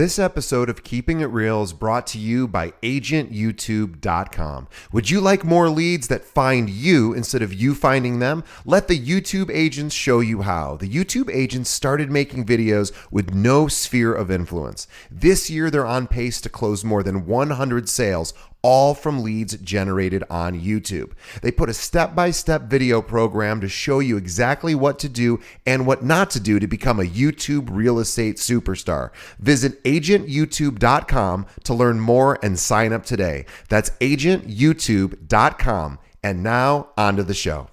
This episode of Keeping It Real is brought to you by agentyoutube.com. Would you like more leads that find you instead of you finding them? Let the YouTube agents show you how. The YouTube agents started making videos with no sphere of influence. This year, they're on pace to close more than 100 sales all from leads generated on YouTube. They put a step by step video program to show you exactly what to do and what not to do to become a YouTube real estate superstar. Visit agentyoutube.com to learn more and sign up today. That's agentyoutube.com. And now, on to the show.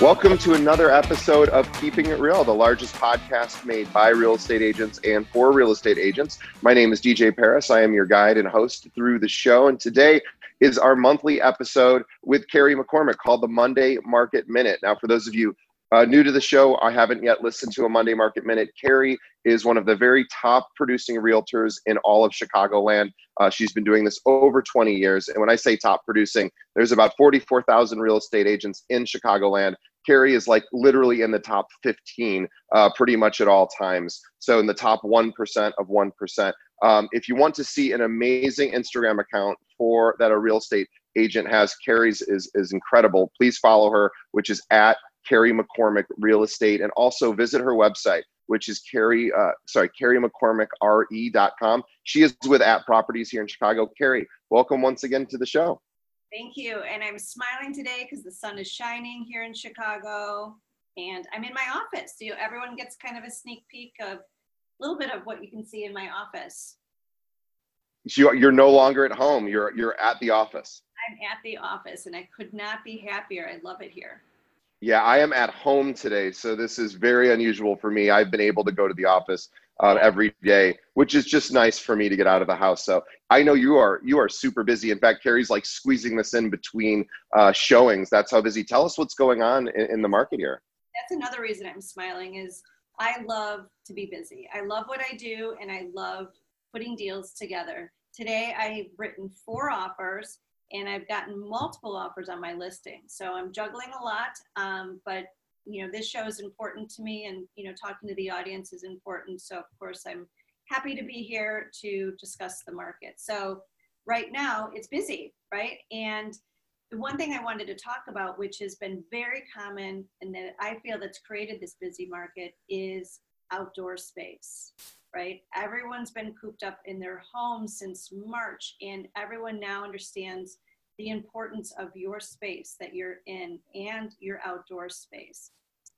Welcome to another episode of Keeping It Real, the largest podcast made by real estate agents and for real estate agents. My name is DJ Paris. I am your guide and host through the show. And today is our monthly episode with Carrie McCormick called the Monday Market Minute. Now, for those of you uh, new to the show, I haven't yet listened to a Monday Market Minute. Carrie is one of the very top producing realtors in all of Chicagoland. Uh, she's been doing this over 20 years. And when I say top producing, there's about 44,000 real estate agents in Chicagoland. Carrie is like literally in the top 15 uh, pretty much at all times. So in the top 1% of 1%. Um, if you want to see an amazing Instagram account for that a real estate agent has, Carrie's is, is incredible. Please follow her, which is at Carrie McCormick Real Estate, and also visit her website, which is Carrie, uh, sorry, Carrie McCormick RE.com. She is with At Properties here in Chicago. Carrie, welcome once again to the show. Thank you. And I'm smiling today because the sun is shining here in Chicago and I'm in my office. So everyone gets kind of a sneak peek of a little bit of what you can see in my office. So you're no longer at home. You're you're at the office. I'm at the office and I could not be happier. I love it here. Yeah, I am at home today, so this is very unusual for me. I've been able to go to the office uh, every day, which is just nice for me to get out of the house. So I know you are you are super busy. In fact, Carrie's like squeezing this in between uh, showings. That's how busy. Tell us what's going on in, in the market here. That's another reason I'm smiling. Is I love to be busy. I love what I do, and I love putting deals together. Today, I've written four offers and I've gotten multiple offers on my listing. So I'm juggling a lot, um, but you know this show is important to me, and you know talking to the audience is important. So of course I'm happy to be here to discuss the market. So right now it's busy, right? And the one thing I wanted to talk about, which has been very common and that I feel that's created this busy market, is outdoor space right? Everyone's been cooped up in their homes since March, and everyone now understands the importance of your space that you're in and your outdoor space.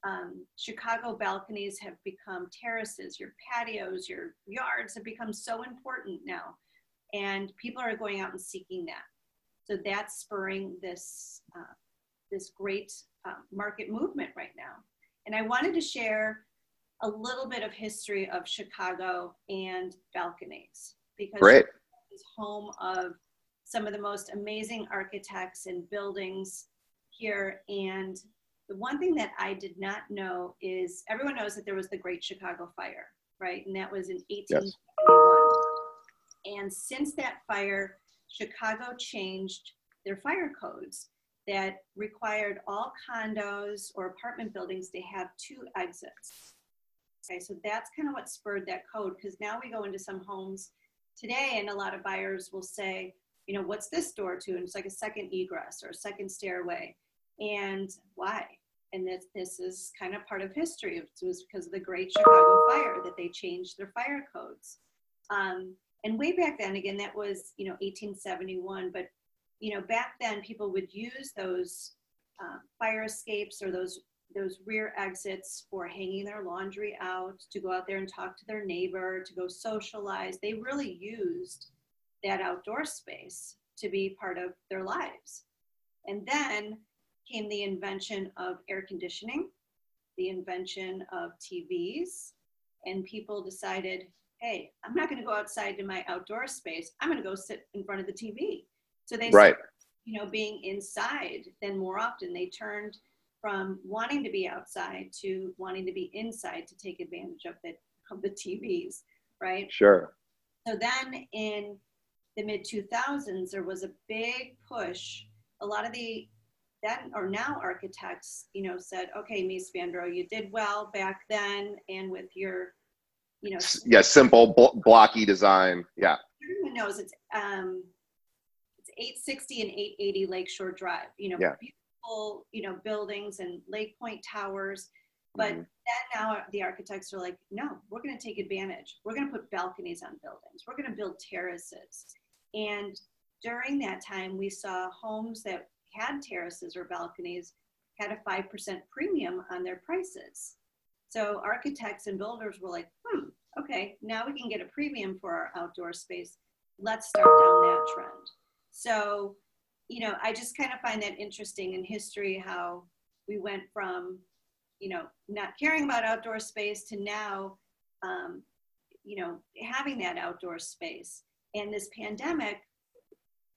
Um, Chicago balconies have become terraces, your patios, your yards have become so important now. And people are going out and seeking that. So that's spurring this, uh, this great uh, market movement right now. And I wanted to share a little bit of history of Chicago and balconies because Great. it's home of some of the most amazing architects and buildings here. And the one thing that I did not know is everyone knows that there was the Great Chicago Fire, right? And that was in 1871. Yes. And since that fire, Chicago changed their fire codes that required all condos or apartment buildings to have two exits. Okay, so that's kind of what spurred that code because now we go into some homes today and a lot of buyers will say, you know, what's this door to? And it's like a second egress or a second stairway. And why? And this, this is kind of part of history. It was because of the Great Chicago Fire that they changed their fire codes. Um, and way back then, again, that was, you know, 1871. But, you know, back then people would use those uh, fire escapes or those those rear exits for hanging their laundry out, to go out there and talk to their neighbor, to go socialize. They really used that outdoor space to be part of their lives. And then came the invention of air conditioning, the invention of TVs, and people decided, hey, I'm not going to go outside to my outdoor space. I'm going to go sit in front of the TV. So they right. started, you know, being inside then more often. They turned from wanting to be outside to wanting to be inside to take advantage of the of the TVs, right? Sure. So then in the mid 2000s, there was a big push. A lot of the then or now architects, you know, said, okay, Mies van you did well back then, and with your, you know, yeah, simple bl- blocky design. Yeah. Everyone knows it's um, it's 860 and 880 Lakeshore Drive. You know, yeah. Beautiful, you know, buildings and Lake Point towers. But mm-hmm. then now the architects are like, no, we're going to take advantage. We're going to put balconies on buildings. We're going to build terraces. And during that time, we saw homes that had terraces or balconies had a 5% premium on their prices. So architects and builders were like, hmm, okay, now we can get a premium for our outdoor space. Let's start down that trend. So, you know, I just kind of find that interesting in history how we went from, you know, not caring about outdoor space to now, um, you know, having that outdoor space. And this pandemic,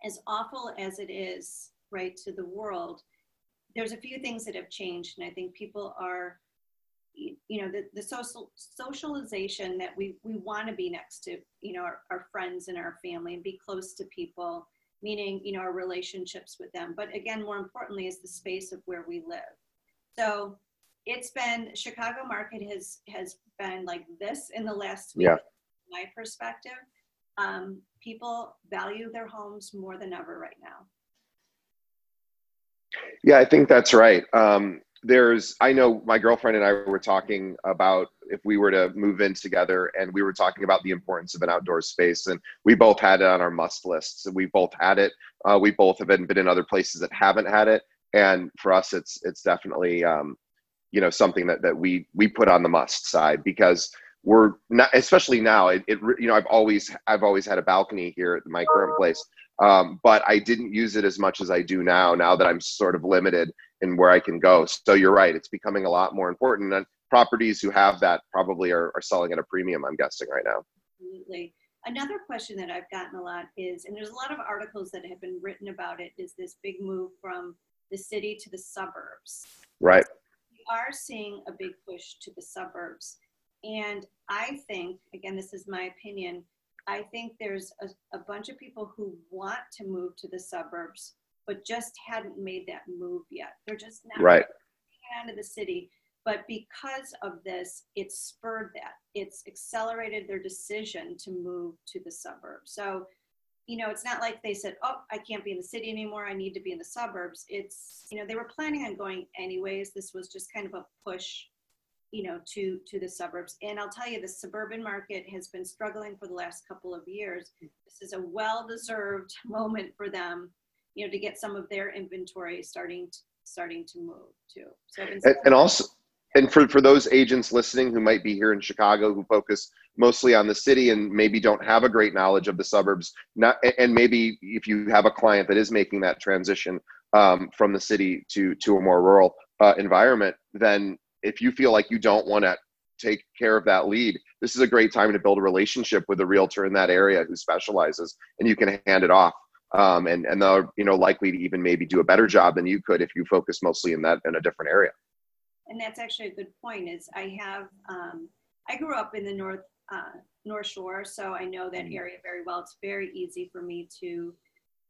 as awful as it is, right, to the world, there's a few things that have changed. And I think people are, you know, the, the social socialization that we, we want to be next to, you know, our, our friends and our family and be close to people, meaning, you know, our relationships with them. But again, more importantly, is the space of where we live. So it's been Chicago market has has been like this in the last week, yeah. my perspective um, people value their homes more than ever right now. Yeah, I think that's right. Um, there's, I know my girlfriend and I were talking about if we were to move in together, and we were talking about the importance of an outdoor space, and we both had it on our must lists. And We both had it. Uh, we both have been, been in other places that haven't had it, and for us, it's it's definitely um, you know something that that we we put on the must side because we're not especially now it, it, you know i've always i've always had a balcony here at my current place. Um, but i didn't use it as much as i do now now that i'm sort of limited in where i can go. So you're right it's becoming a lot more important. And properties who have that probably are, are selling at a premium i'm guessing right now. Absolutely. Another question that i've gotten a lot is and there's a lot of articles that have been written about it is this big move from the city to the suburbs. Right. We are seeing a big push to the suburbs. And I think, again, this is my opinion, I think there's a, a, bunch of people who want to move to the suburbs, but just hadn't made that move yet. They're just not right. out of the city. But because of this, it spurred that. It's accelerated their decision to move to the suburbs. So, you know, it's not like they said, oh, I can't be in the city anymore. I need to be in the suburbs. It's, you know, they were planning on going anyways. This was just kind of a push you know, to, to the suburbs. And I'll tell you, the suburban market has been struggling for the last couple of years. This is a well-deserved moment for them, you know, to get some of their inventory starting to, starting to move too. So and, and also, and for, for those agents listening who might be here in Chicago who focus mostly on the city and maybe don't have a great knowledge of the suburbs, not and maybe if you have a client that is making that transition um, from the city to to a more rural uh, environment, then if you feel like you don't want to take care of that lead, this is a great time to build a relationship with a realtor in that area who specializes, and you can hand it off. Um, and and they're you know likely to even maybe do a better job than you could if you focus mostly in that in a different area. And that's actually a good point. Is I have um, I grew up in the north uh, North Shore, so I know that mm-hmm. area very well. It's very easy for me to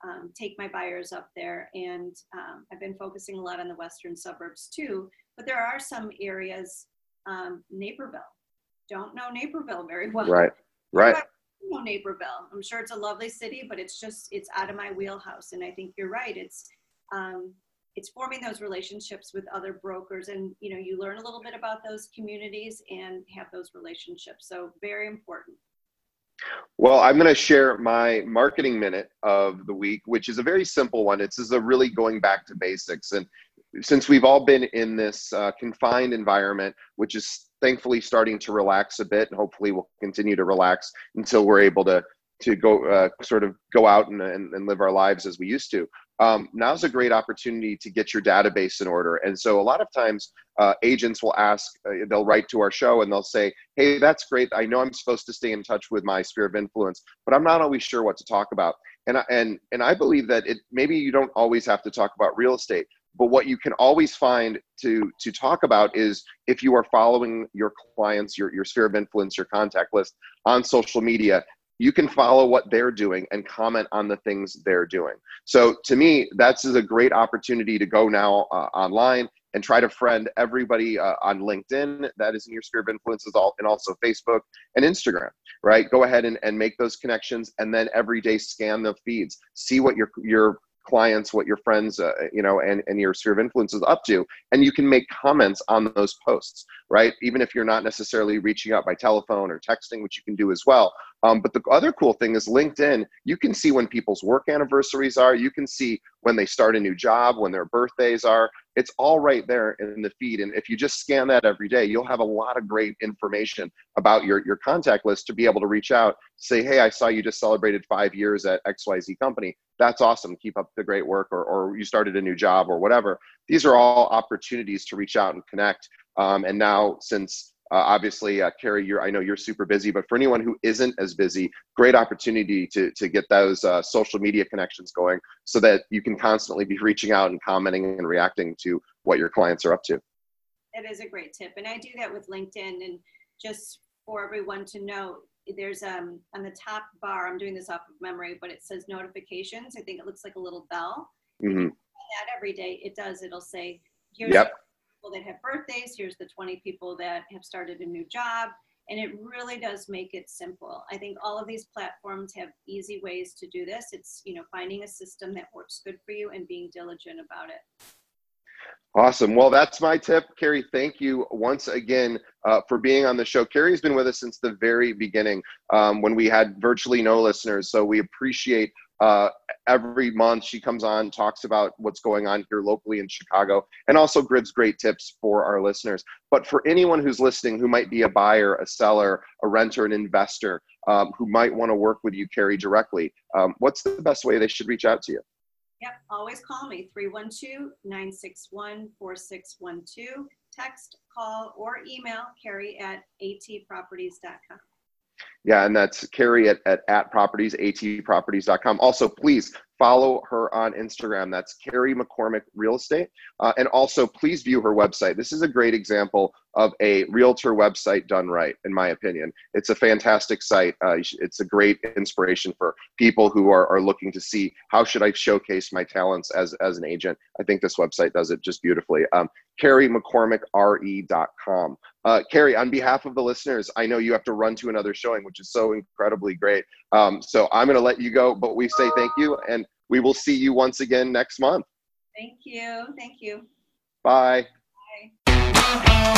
um, take my buyers up there, and um, I've been focusing a lot on the western suburbs too but there are some areas, um, Naperville. Don't know Naperville very well. Right, right. know Naperville. I'm sure it's a lovely city, but it's just it's out of my wheelhouse. And I think you're right. It's um, it's forming those relationships with other brokers, and you know you learn a little bit about those communities and have those relationships. So very important. Well, I'm going to share my marketing minute of the week, which is a very simple one. It's is a really going back to basics, and since we've all been in this uh, confined environment, which is thankfully starting to relax a bit, and hopefully we'll continue to relax until we're able to to go uh, sort of go out and, and, and, live our lives as we used to. Um, now's a great opportunity to get your database in order. And so a lot of times uh, agents will ask, uh, they'll write to our show and they'll say, hey, that's great. I know I'm supposed to stay in touch with my sphere of influence, but I'm not always sure what to talk about. And, and, and I believe that it, maybe you don't always have to talk about real estate, but what you can always find to to talk about is if you are following your clients your, your sphere of influence your contact list on social media you can follow what they're doing and comment on the things they're doing. So to me, that's a great opportunity to go now uh, online and try to friend everybody uh, on LinkedIn that is in your sphere of influences, all, and also Facebook and Instagram, right? Go ahead and, and make those connections and then every day scan the feeds, see what your, your clients, what your friends, uh, you know, and, and your sphere of influence is up to. And you can make comments on those posts, right? Even if you're not necessarily reaching out by telephone or texting, which you can do as well. Um, but the other cool thing is LinkedIn, you can see when people's work anniversaries are, you can see when they start a new job, when their birthdays are. It's all right there in the feed. And if you just scan that every day, you'll have a lot of great information about your, your contact list to be able to reach out, say, hey, I saw you just celebrated five years at XYZ company. That's awesome. Keep up the great work, or, or you started a new job, or whatever. These are all opportunities to reach out and connect. Um, and now, since uh, obviously, uh, Carrie, you're, I know you're super busy, but for anyone who isn't as busy, great opportunity to, to get those uh, social media connections going so that you can constantly be reaching out and commenting and reacting to what your clients are up to. That is a great tip. And I do that with LinkedIn. And just for everyone to know, there's um, on the top bar, I'm doing this off of memory, but it says notifications. I think it looks like a little bell. Mm-hmm. That every day it does. It'll say, here's yep people that have birthdays, here's the 20 people that have started a new job. And it really does make it simple. I think all of these platforms have easy ways to do this. It's, you know, finding a system that works good for you and being diligent about it. Awesome. Well, that's my tip. Carrie, thank you once again uh, for being on the show. Carrie's been with us since the very beginning um, when we had virtually no listeners. So we appreciate uh, every month she comes on, talks about what's going on here locally in Chicago, and also gives great tips for our listeners. But for anyone who's listening who might be a buyer, a seller, a renter, an investor, um, who might want to work with you, Carrie, directly, um, what's the best way they should reach out to you? Yep, always call me 312 961 4612. Text, call, or email Carrie at atproperties.com. Yeah, and that's Carrie at, at, properties, at properties, atproperties.com. Also, please follow her on Instagram. That's Carrie McCormick Real Estate. Uh, and also, please view her website. This is a great example of a realtor website done right, in my opinion. It's a fantastic site. Uh, it's a great inspiration for people who are, are looking to see how should I showcase my talents as, as an agent. I think this website does it just beautifully. Um, CarrieMcCormickRE.com. Uh, Carrie, on behalf of the listeners, I know you have to run to another showing, which is so incredibly great. Um, so I'm going to let you go, but we say thank you, and we will see you once again next month. Thank you. Thank you. Bye. Bye.